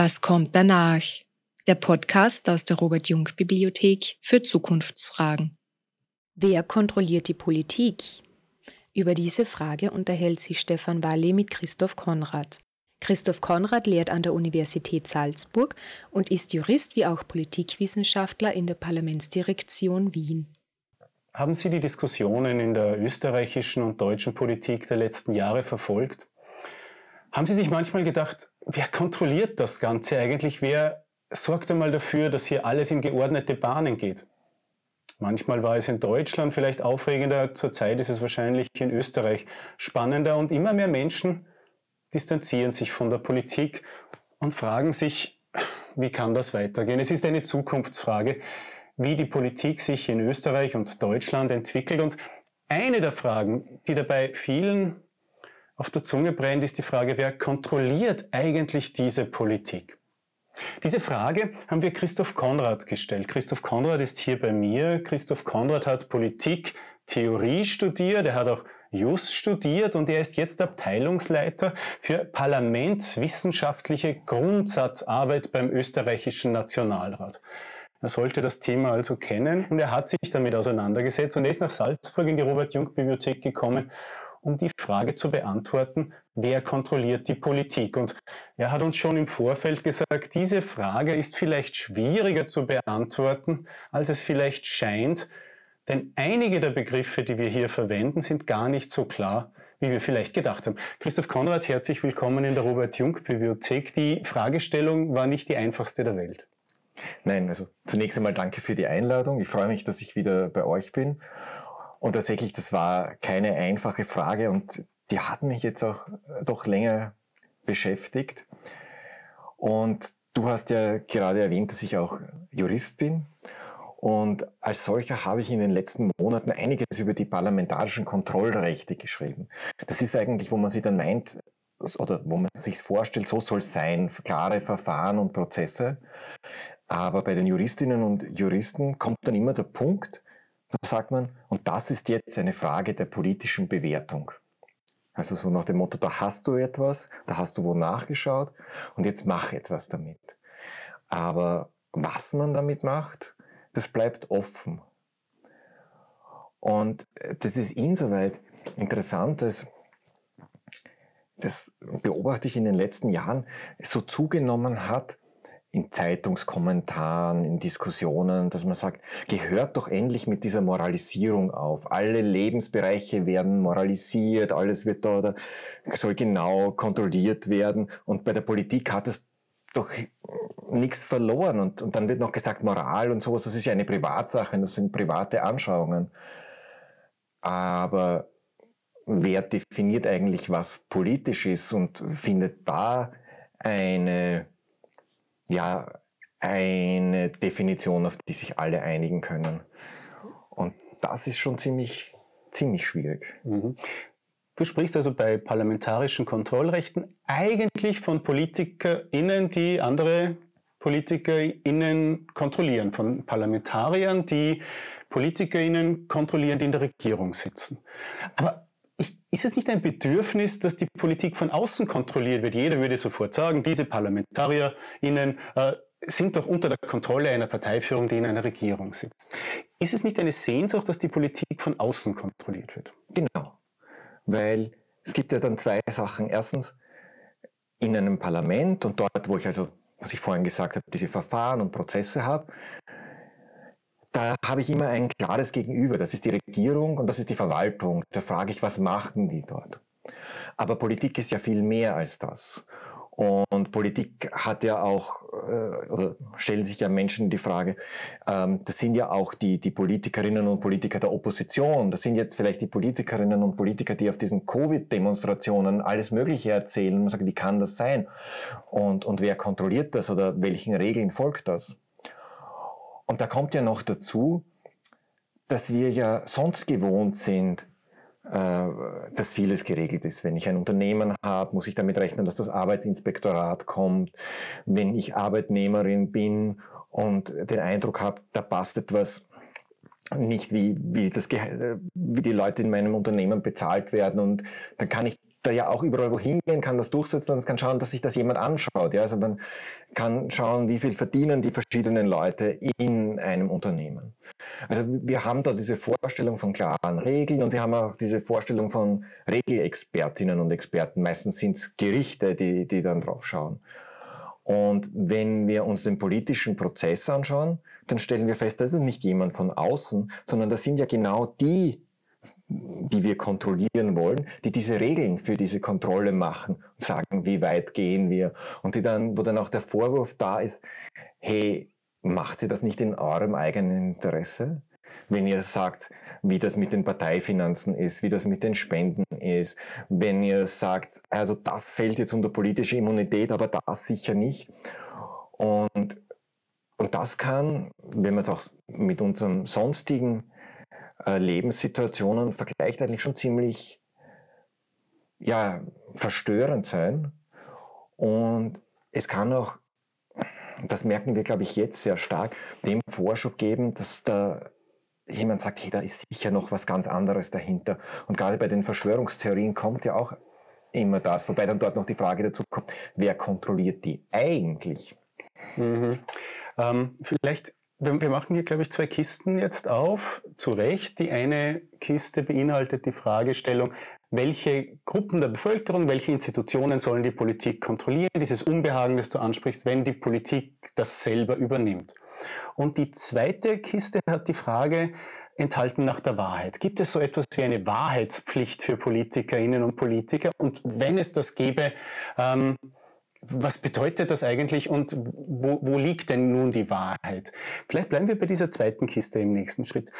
Was kommt danach? Der Podcast aus der Robert Jung Bibliothek für Zukunftsfragen. Wer kontrolliert die Politik? Über diese Frage unterhält sich Stefan Walle mit Christoph Konrad. Christoph Konrad lehrt an der Universität Salzburg und ist Jurist wie auch Politikwissenschaftler in der Parlamentsdirektion Wien. Haben Sie die Diskussionen in der österreichischen und deutschen Politik der letzten Jahre verfolgt? Haben Sie sich manchmal gedacht, wer kontrolliert das Ganze eigentlich? Wer sorgt einmal dafür, dass hier alles in geordnete Bahnen geht? Manchmal war es in Deutschland vielleicht aufregender, zurzeit ist es wahrscheinlich in Österreich spannender und immer mehr Menschen distanzieren sich von der Politik und fragen sich, wie kann das weitergehen? Es ist eine Zukunftsfrage, wie die Politik sich in Österreich und Deutschland entwickelt und eine der Fragen, die dabei vielen auf der Zunge brennt, ist die Frage, wer kontrolliert eigentlich diese Politik? Diese Frage haben wir Christoph Konrad gestellt. Christoph Konrad ist hier bei mir. Christoph Konrad hat Politik, Theorie studiert, er hat auch Jus studiert und er ist jetzt Abteilungsleiter für parlamentswissenschaftliche Grundsatzarbeit beim österreichischen Nationalrat. Er sollte das Thema also kennen und er hat sich damit auseinandergesetzt und er ist nach Salzburg in die Robert-Jung-Bibliothek gekommen um die Frage zu beantworten, wer kontrolliert die Politik? Und er hat uns schon im Vorfeld gesagt, diese Frage ist vielleicht schwieriger zu beantworten, als es vielleicht scheint, denn einige der Begriffe, die wir hier verwenden, sind gar nicht so klar, wie wir vielleicht gedacht haben. Christoph Konrad, herzlich willkommen in der Robert-Jung-Bibliothek. Die Fragestellung war nicht die einfachste der Welt. Nein, also zunächst einmal danke für die Einladung. Ich freue mich, dass ich wieder bei euch bin. Und tatsächlich, das war keine einfache Frage und die hat mich jetzt auch äh, doch länger beschäftigt. Und du hast ja gerade erwähnt, dass ich auch Jurist bin. Und als solcher habe ich in den letzten Monaten einiges über die parlamentarischen Kontrollrechte geschrieben. Das ist eigentlich, wo man sich dann meint, oder wo man sich vorstellt, so soll es sein, klare Verfahren und Prozesse. Aber bei den Juristinnen und Juristen kommt dann immer der Punkt, da sagt man, und das ist jetzt eine Frage der politischen Bewertung. Also so nach dem Motto, da hast du etwas, da hast du wo nachgeschaut und jetzt mach etwas damit. Aber was man damit macht, das bleibt offen. Und das ist insoweit interessant, dass das beobachte ich in den letzten Jahren, so zugenommen hat, in Zeitungskommentaren, in Diskussionen, dass man sagt, gehört doch endlich mit dieser Moralisierung auf. Alle Lebensbereiche werden moralisiert, alles wird da, soll genau kontrolliert werden. Und bei der Politik hat es doch nichts verloren. Und, und dann wird noch gesagt, Moral und sowas, das ist ja eine Privatsache, das sind private Anschauungen. Aber wer definiert eigentlich, was politisch ist und findet da eine ja eine Definition, auf die sich alle einigen können. Und das ist schon ziemlich, ziemlich schwierig. Mhm. Du sprichst also bei parlamentarischen Kontrollrechten eigentlich von PolitikerInnen, die andere PolitikerInnen kontrollieren, von Parlamentariern, die PolitikerInnen kontrollieren, die in der Regierung sitzen. Aber ist es nicht ein Bedürfnis, dass die Politik von außen kontrolliert wird? Jeder würde sofort sagen, diese ParlamentarierInnen äh, sind doch unter der Kontrolle einer Parteiführung, die in einer Regierung sitzt. Ist es nicht eine Sehnsucht, dass die Politik von außen kontrolliert wird? Genau, weil es gibt ja dann zwei Sachen. Erstens, in einem Parlament und dort, wo ich also, was ich vorhin gesagt habe, diese Verfahren und Prozesse habe, da habe ich immer ein klares Gegenüber. Das ist die Regierung und das ist die Verwaltung. Da frage ich, was machen die dort? Aber Politik ist ja viel mehr als das. Und Politik hat ja auch, äh, oder stellen sich ja Menschen die Frage, ähm, das sind ja auch die, die Politikerinnen und Politiker der Opposition. Das sind jetzt vielleicht die Politikerinnen und Politiker, die auf diesen Covid-Demonstrationen alles Mögliche erzählen und sagen, wie kann das sein? Und, und wer kontrolliert das oder welchen Regeln folgt das? Und da kommt ja noch dazu, dass wir ja sonst gewohnt sind, äh, dass vieles geregelt ist. Wenn ich ein Unternehmen habe, muss ich damit rechnen, dass das Arbeitsinspektorat kommt. Wenn ich Arbeitnehmerin bin und den Eindruck habe, da passt etwas nicht, wie, wie, das, wie die Leute in meinem Unternehmen bezahlt werden. Und dann kann ich da ja auch überall wohin gehen, kann das durchsetzen und es kann schauen, dass sich das jemand anschaut. Ja? Also man kann schauen, wie viel verdienen die verschiedenen Leute in einem Unternehmen. Also wir haben da diese Vorstellung von klaren Regeln und wir haben auch diese Vorstellung von Regelexpertinnen und Experten. Meistens sind es Gerichte, die, die dann drauf schauen. Und wenn wir uns den politischen Prozess anschauen, dann stellen wir fest, das ist nicht jemand von außen, sondern das sind ja genau die, die wir kontrollieren wollen, die diese Regeln für diese Kontrolle machen und sagen, wie weit gehen wir. Und die dann, wo dann auch der Vorwurf da ist, hey, macht sie das nicht in eurem eigenen Interesse? Wenn ihr sagt, wie das mit den Parteifinanzen ist, wie das mit den Spenden ist, wenn ihr sagt, also das fällt jetzt unter politische Immunität, aber das sicher nicht. Und, und das kann, wenn man es auch mit unserem sonstigen äh, Lebenssituationen vergleicht, eigentlich schon ziemlich ja, verstörend sein. Und es kann auch, das merken wir, glaube ich, jetzt sehr stark, dem Vorschub geben, dass da jemand sagt, hey, da ist sicher noch was ganz anderes dahinter. Und gerade bei den Verschwörungstheorien kommt ja auch immer das, wobei dann dort noch die Frage dazu kommt, wer kontrolliert die eigentlich? Mhm. Ähm, vielleicht wir, wir machen hier, glaube ich, zwei Kisten jetzt auf, zu Recht. Die eine Kiste beinhaltet die Fragestellung, welche Gruppen der Bevölkerung, welche Institutionen sollen die Politik kontrollieren? Dieses Unbehagen, das du ansprichst, wenn die Politik das selber übernimmt. Und die zweite Kiste hat die Frage enthalten nach der Wahrheit. Gibt es so etwas wie eine Wahrheitspflicht für Politikerinnen und Politiker? Und wenn es das gäbe, ähm, was bedeutet das eigentlich und wo, wo, liegt denn nun die Wahrheit? Vielleicht bleiben wir bei dieser zweiten Kiste im nächsten Schritt.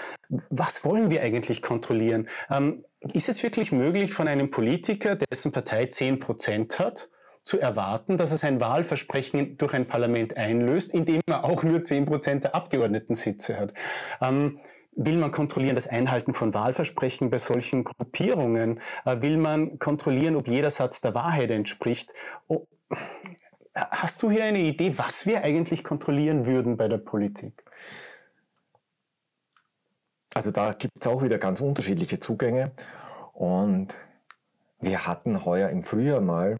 Was wollen wir eigentlich kontrollieren? Ähm, ist es wirklich möglich von einem Politiker, dessen Partei 10 Prozent hat, zu erwarten, dass er sein Wahlversprechen durch ein Parlament einlöst, indem er auch nur 10 Prozent der Abgeordnetensitze hat? Ähm, Will man kontrollieren das Einhalten von Wahlversprechen bei solchen Gruppierungen? Äh, will man kontrollieren, ob jeder Satz der Wahrheit entspricht? Hast du hier eine Idee, was wir eigentlich kontrollieren würden bei der Politik? Also da gibt es auch wieder ganz unterschiedliche Zugänge. Und wir hatten heuer im Frühjahr mal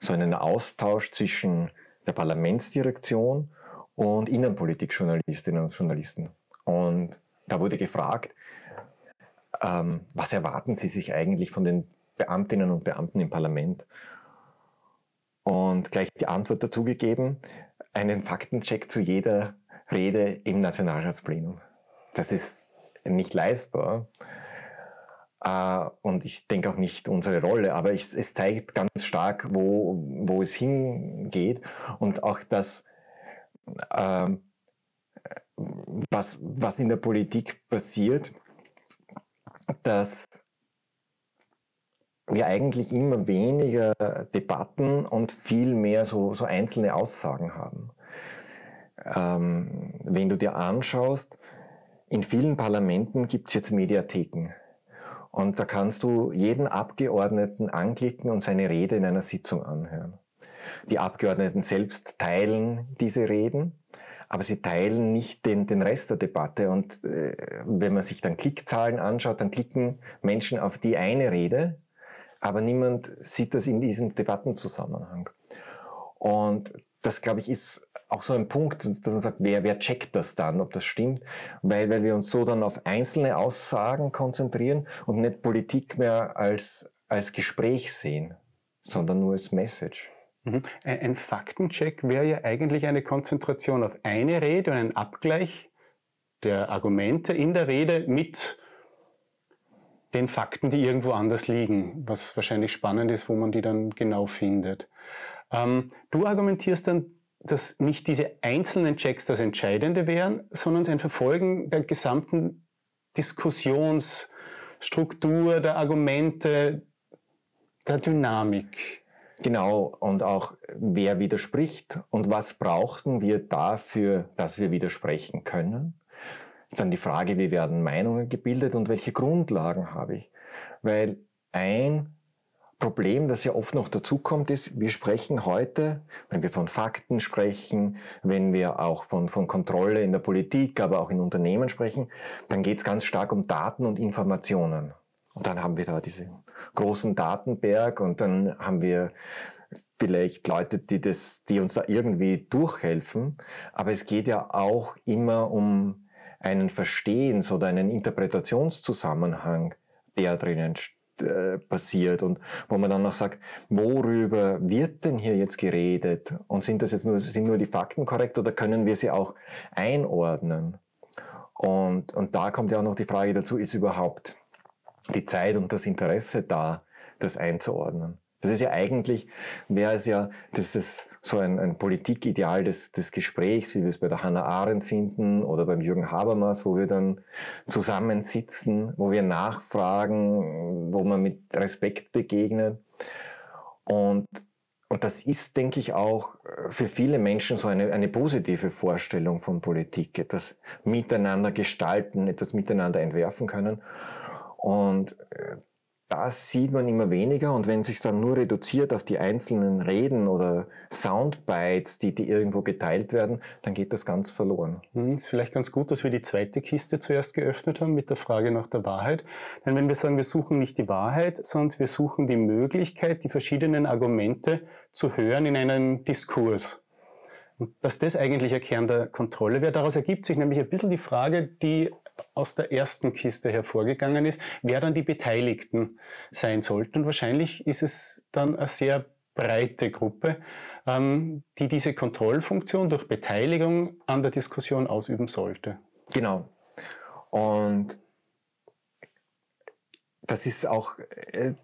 so einen Austausch zwischen der Parlamentsdirektion und Innenpolitikjournalistinnen und Journalisten. Und da wurde gefragt, ähm, was erwarten Sie sich eigentlich von den Beamtinnen und Beamten im Parlament? Und gleich die Antwort dazu gegeben, einen Faktencheck zu jeder Rede im Nationalratsplenum. Das ist nicht leistbar. Uh, und ich denke auch nicht unsere Rolle, aber es zeigt ganz stark, wo, wo es hingeht und auch das, uh, was, was in der Politik passiert, dass wir eigentlich immer weniger Debatten und viel mehr so, so einzelne Aussagen haben. Ähm, wenn du dir anschaust, in vielen Parlamenten gibt es jetzt Mediatheken. Und da kannst du jeden Abgeordneten anklicken und seine Rede in einer Sitzung anhören. Die Abgeordneten selbst teilen diese Reden, aber sie teilen nicht den, den Rest der Debatte. Und äh, wenn man sich dann Klickzahlen anschaut, dann klicken Menschen auf die eine Rede aber niemand sieht das in diesem Debattenzusammenhang. Und das, glaube ich, ist auch so ein Punkt, dass man sagt, wer, wer checkt das dann, ob das stimmt, weil, weil wir uns so dann auf einzelne Aussagen konzentrieren und nicht Politik mehr als, als Gespräch sehen, sondern nur als Message. Mhm. Ein Faktencheck wäre ja eigentlich eine Konzentration auf eine Rede und ein Abgleich der Argumente in der Rede mit den Fakten, die irgendwo anders liegen, was wahrscheinlich spannend ist, wo man die dann genau findet. Ähm, du argumentierst dann, dass nicht diese einzelnen Checks das Entscheidende wären, sondern ein Verfolgen der gesamten Diskussionsstruktur, der Argumente, der Dynamik. Genau, und auch wer widerspricht und was brauchten wir dafür, dass wir widersprechen können dann die Frage, wie werden Meinungen gebildet und welche Grundlagen habe ich? Weil ein Problem, das ja oft noch dazukommt, ist, wir sprechen heute, wenn wir von Fakten sprechen, wenn wir auch von, von Kontrolle in der Politik, aber auch in Unternehmen sprechen, dann geht es ganz stark um Daten und Informationen. Und dann haben wir da diesen großen Datenberg und dann haben wir vielleicht Leute, die, das, die uns da irgendwie durchhelfen. Aber es geht ja auch immer um einen Verstehens- oder einen Interpretationszusammenhang, der drinnen äh, passiert und wo man dann noch sagt, worüber wird denn hier jetzt geredet und sind das jetzt nur, sind nur die Fakten korrekt oder können wir sie auch einordnen? Und, und da kommt ja auch noch die Frage dazu, ist überhaupt die Zeit und das Interesse da, das einzuordnen? Das ist ja eigentlich, wäre es ja, das ist so ein, ein Politikideal des, des Gesprächs, wie wir es bei der Hannah Arendt finden oder beim Jürgen Habermas, wo wir dann zusammensitzen, wo wir nachfragen, wo man mit Respekt begegnet. Und, und das ist, denke ich, auch für viele Menschen so eine, eine positive Vorstellung von Politik, etwas miteinander gestalten, etwas miteinander entwerfen können. Und äh, das sieht man immer weniger und wenn sich dann nur reduziert auf die einzelnen Reden oder Soundbites, die, die irgendwo geteilt werden, dann geht das ganz verloren. Hm, ist vielleicht ganz gut, dass wir die zweite Kiste zuerst geöffnet haben mit der Frage nach der Wahrheit. Denn wenn wir sagen, wir suchen nicht die Wahrheit, sondern wir suchen die Möglichkeit, die verschiedenen Argumente zu hören in einem Diskurs. Und dass das eigentlich ein Kern der Kontrolle wäre, daraus ergibt sich nämlich ein bisschen die Frage, die aus der ersten Kiste hervorgegangen ist, wer dann die Beteiligten sein sollten. Und wahrscheinlich ist es dann eine sehr breite Gruppe, ähm, die diese Kontrollfunktion durch Beteiligung an der Diskussion ausüben sollte. Genau. Und das ist auch, äh,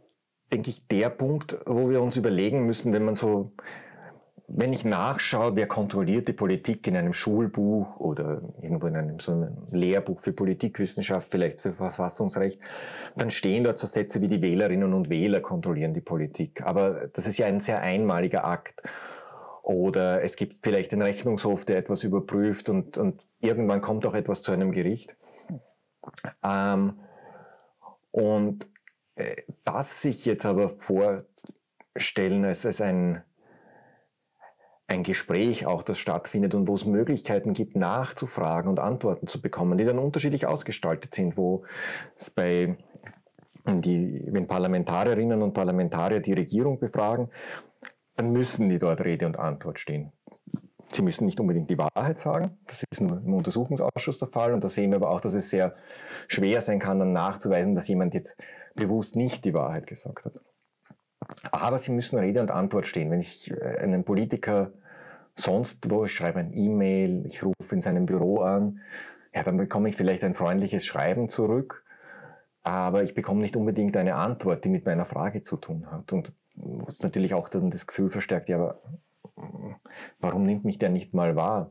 denke ich, der Punkt, wo wir uns überlegen müssen, wenn man so wenn ich nachschaue, wer kontrolliert die Politik in einem Schulbuch oder irgendwo in einem, so einem Lehrbuch für Politikwissenschaft, vielleicht für Verfassungsrecht, dann stehen dort so Sätze wie die Wählerinnen und Wähler kontrollieren die Politik. Aber das ist ja ein sehr einmaliger Akt. Oder es gibt vielleicht einen Rechnungshof, der etwas überprüft und, und irgendwann kommt auch etwas zu einem Gericht. Ähm, und äh, das sich jetzt aber vorstellen als, als ein ein Gespräch auch, das stattfindet und wo es Möglichkeiten gibt, nachzufragen und Antworten zu bekommen, die dann unterschiedlich ausgestaltet sind, wo es bei die, wenn Parlamentarierinnen und Parlamentarier die Regierung befragen, dann müssen die dort Rede und Antwort stehen. Sie müssen nicht unbedingt die Wahrheit sagen, das ist nur im Untersuchungsausschuss der Fall und da sehen wir aber auch, dass es sehr schwer sein kann, dann nachzuweisen, dass jemand jetzt bewusst nicht die Wahrheit gesagt hat. Aber sie müssen Rede und Antwort stehen. Wenn ich äh, einen Politiker sonst wo, ich schreibe ein E-Mail, ich rufe in seinem Büro an, ja, dann bekomme ich vielleicht ein freundliches Schreiben zurück, aber ich bekomme nicht unbedingt eine Antwort, die mit meiner Frage zu tun hat. Und was natürlich auch dann das Gefühl verstärkt, ja, aber warum nimmt mich der nicht mal wahr?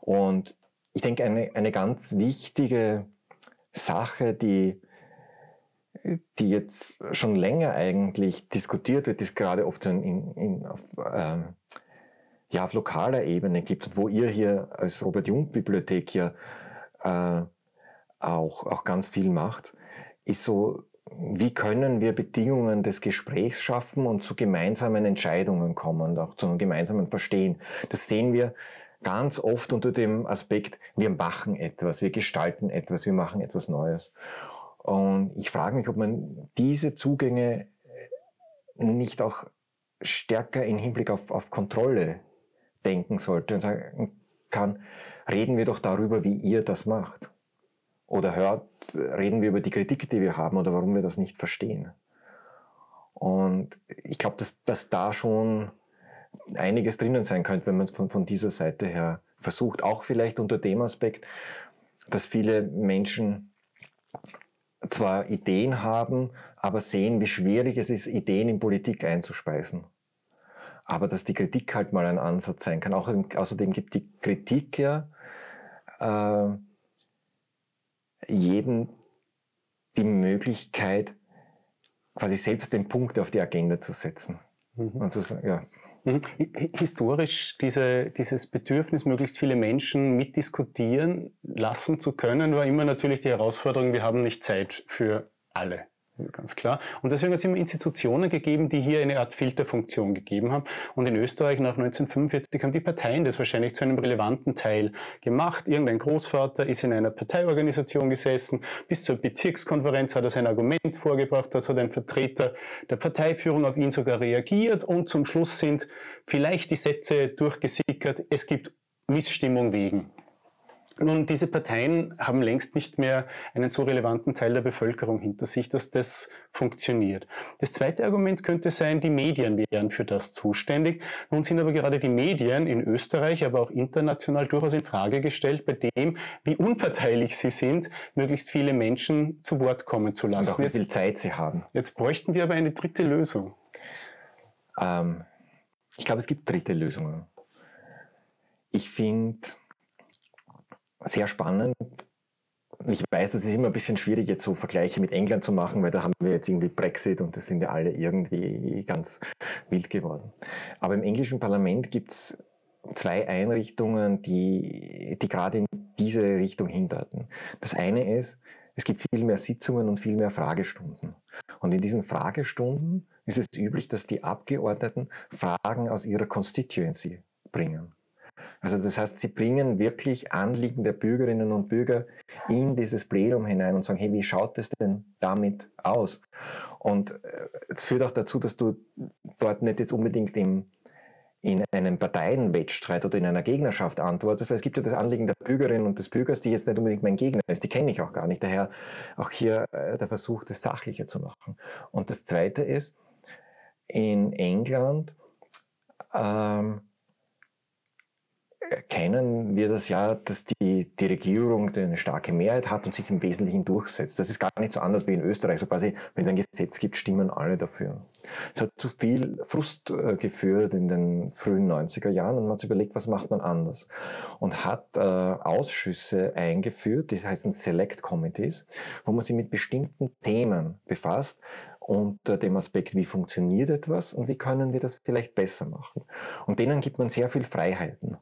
Und ich denke, eine, eine ganz wichtige Sache, die, die jetzt schon länger eigentlich diskutiert wird, ist gerade oft in, in, auf, ähm, ja, auf lokaler Ebene gibt, wo ihr hier als Robert-Jung-Bibliothek ja äh, auch, auch ganz viel macht, ist so, wie können wir Bedingungen des Gesprächs schaffen und zu gemeinsamen Entscheidungen kommen und auch zu einem gemeinsamen Verstehen. Das sehen wir ganz oft unter dem Aspekt, wir machen etwas, wir gestalten etwas, wir machen etwas Neues. Und ich frage mich, ob man diese Zugänge nicht auch stärker im Hinblick auf, auf Kontrolle denken sollte und sagen kann, reden wir doch darüber, wie ihr das macht. Oder hört, reden wir über die Kritik, die wir haben oder warum wir das nicht verstehen. Und ich glaube, dass, dass da schon einiges drinnen sein könnte, wenn man es von, von dieser Seite her versucht. Auch vielleicht unter dem Aspekt, dass viele Menschen zwar Ideen haben, aber sehen, wie schwierig es ist, Ideen in Politik einzuspeisen aber dass die Kritik halt mal ein Ansatz sein kann. Auch, außerdem gibt die Kritik ja äh, jedem die Möglichkeit, quasi selbst den Punkt auf die Agenda zu setzen. Mhm. Und zu sagen, ja. Mhm. Historisch diese, dieses Bedürfnis, möglichst viele Menschen mitdiskutieren lassen zu können, war immer natürlich die Herausforderung, wir haben nicht Zeit für alle. Ganz klar. Und deswegen hat es immer Institutionen gegeben, die hier eine Art Filterfunktion gegeben haben. Und in Österreich nach 1945 haben die Parteien das wahrscheinlich zu einem relevanten Teil gemacht. Irgendein Großvater ist in einer Parteiorganisation gesessen, bis zur Bezirkskonferenz hat er sein Argument vorgebracht, dort hat ein Vertreter der Parteiführung auf ihn sogar reagiert und zum Schluss sind vielleicht die Sätze durchgesickert, es gibt Missstimmung wegen. Nun, diese Parteien haben längst nicht mehr einen so relevanten Teil der Bevölkerung hinter sich, dass das funktioniert. Das zweite Argument könnte sein, die Medien wären für das zuständig. Nun sind aber gerade die Medien in Österreich, aber auch international durchaus in Frage gestellt, bei dem, wie unparteilich sie sind, möglichst viele Menschen zu Wort kommen zu lassen. Und auch wie viel Zeit sie haben. Jetzt bräuchten wir aber eine dritte Lösung. Ähm, ich glaube, es gibt dritte Lösungen. Ich finde, sehr spannend. Ich weiß, das ist immer ein bisschen schwierig, jetzt so Vergleiche mit England zu machen, weil da haben wir jetzt irgendwie Brexit und das sind ja alle irgendwie ganz wild geworden. Aber im englischen Parlament gibt es zwei Einrichtungen, die, die gerade in diese Richtung hindeuten. Das eine ist, es gibt viel mehr Sitzungen und viel mehr Fragestunden. Und in diesen Fragestunden ist es üblich, dass die Abgeordneten Fragen aus ihrer Constituency bringen. Also das heißt, sie bringen wirklich Anliegen der Bürgerinnen und Bürger in dieses Plenum hinein und sagen, hey, wie schaut es denn damit aus? Und äh, es führt auch dazu, dass du dort nicht jetzt unbedingt im, in einem Parteienwettstreit oder in einer Gegnerschaft antwortest, weil es gibt ja das Anliegen der Bürgerinnen und des Bürgers, die jetzt nicht unbedingt mein Gegner ist, die kenne ich auch gar nicht. Daher auch hier äh, der Versuch, das sachlicher zu machen. Und das Zweite ist, in England ähm, kennen wir das ja, dass die, die Regierung eine starke Mehrheit hat und sich im Wesentlichen durchsetzt. Das ist gar nicht so anders wie in Österreich. So quasi, wenn es ein Gesetz gibt, stimmen alle dafür. Es hat zu viel Frust äh, geführt in den frühen 90er Jahren und man hat sich überlegt, was macht man anders. Und hat äh, Ausschüsse eingeführt, die heißen Select Committees, wo man sich mit bestimmten Themen befasst unter dem Aspekt, wie funktioniert etwas und wie können wir das vielleicht besser machen. Und denen gibt man sehr viel Freiheiten.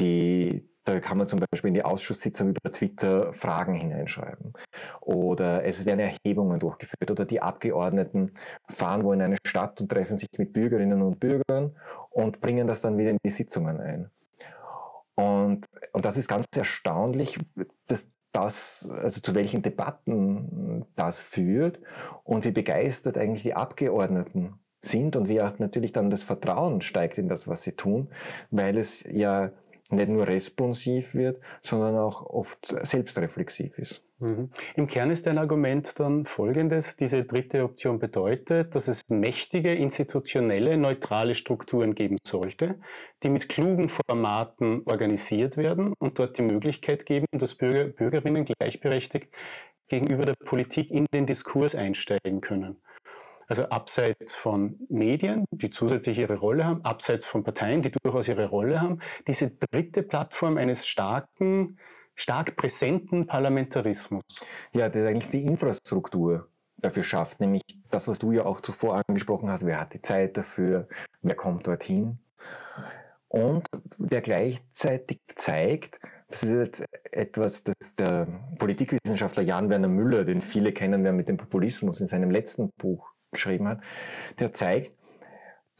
Die, da kann man zum Beispiel in die Ausschusssitzung über Twitter Fragen hineinschreiben. Oder es werden Erhebungen durchgeführt. Oder die Abgeordneten fahren wo in eine Stadt und treffen sich mit Bürgerinnen und Bürgern und bringen das dann wieder in die Sitzungen ein. Und, und das ist ganz erstaunlich, dass das, also zu welchen Debatten das führt und wie begeistert eigentlich die Abgeordneten sind und wie auch natürlich dann das Vertrauen steigt in das, was sie tun, weil es ja nicht nur responsiv wird, sondern auch oft selbstreflexiv ist. Mhm. Im Kern ist ein Argument dann folgendes. Diese dritte Option bedeutet, dass es mächtige, institutionelle, neutrale Strukturen geben sollte, die mit klugen Formaten organisiert werden und dort die Möglichkeit geben, dass Bürger, Bürgerinnen gleichberechtigt gegenüber der Politik in den Diskurs einsteigen können. Also abseits von Medien, die zusätzlich ihre Rolle haben, abseits von Parteien, die durchaus ihre Rolle haben, diese dritte Plattform eines starken, stark präsenten Parlamentarismus. Ja, ist eigentlich die Infrastruktur dafür schafft, nämlich das, was du ja auch zuvor angesprochen hast, wer hat die Zeit dafür, wer kommt dorthin. Und der gleichzeitig zeigt, das ist jetzt etwas, das der Politikwissenschaftler Jan-Werner Müller, den viele kennen wer mit dem Populismus in seinem letzten Buch geschrieben hat, der zeigt,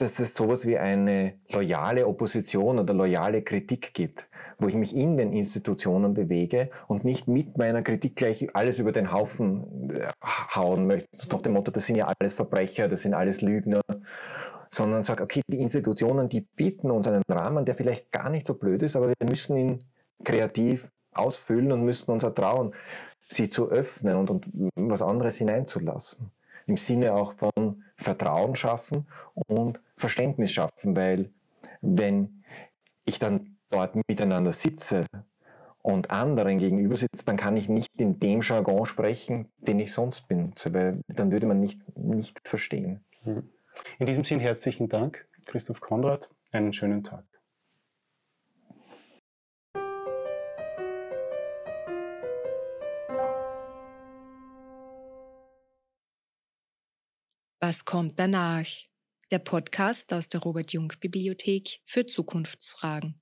dass es sowas wie eine loyale Opposition oder loyale Kritik gibt, wo ich mich in den Institutionen bewege und nicht mit meiner Kritik gleich alles über den Haufen äh, hauen möchte, nach dem Motto, das sind ja alles Verbrecher, das sind alles Lügner, sondern sage, okay, die Institutionen, die bieten uns einen Rahmen, der vielleicht gar nicht so blöd ist, aber wir müssen ihn kreativ ausfüllen und müssen uns ertrauen, sie zu öffnen und, und was anderes hineinzulassen im Sinne auch von Vertrauen schaffen und Verständnis schaffen, weil wenn ich dann dort miteinander sitze und anderen gegenüber sitze, dann kann ich nicht in dem Jargon sprechen, den ich sonst bin, weil dann würde man nicht, nicht verstehen. In diesem Sinn herzlichen Dank, Christoph Konrad. Einen schönen Tag. Was kommt danach? Der Podcast aus der Robert Jung Bibliothek für Zukunftsfragen.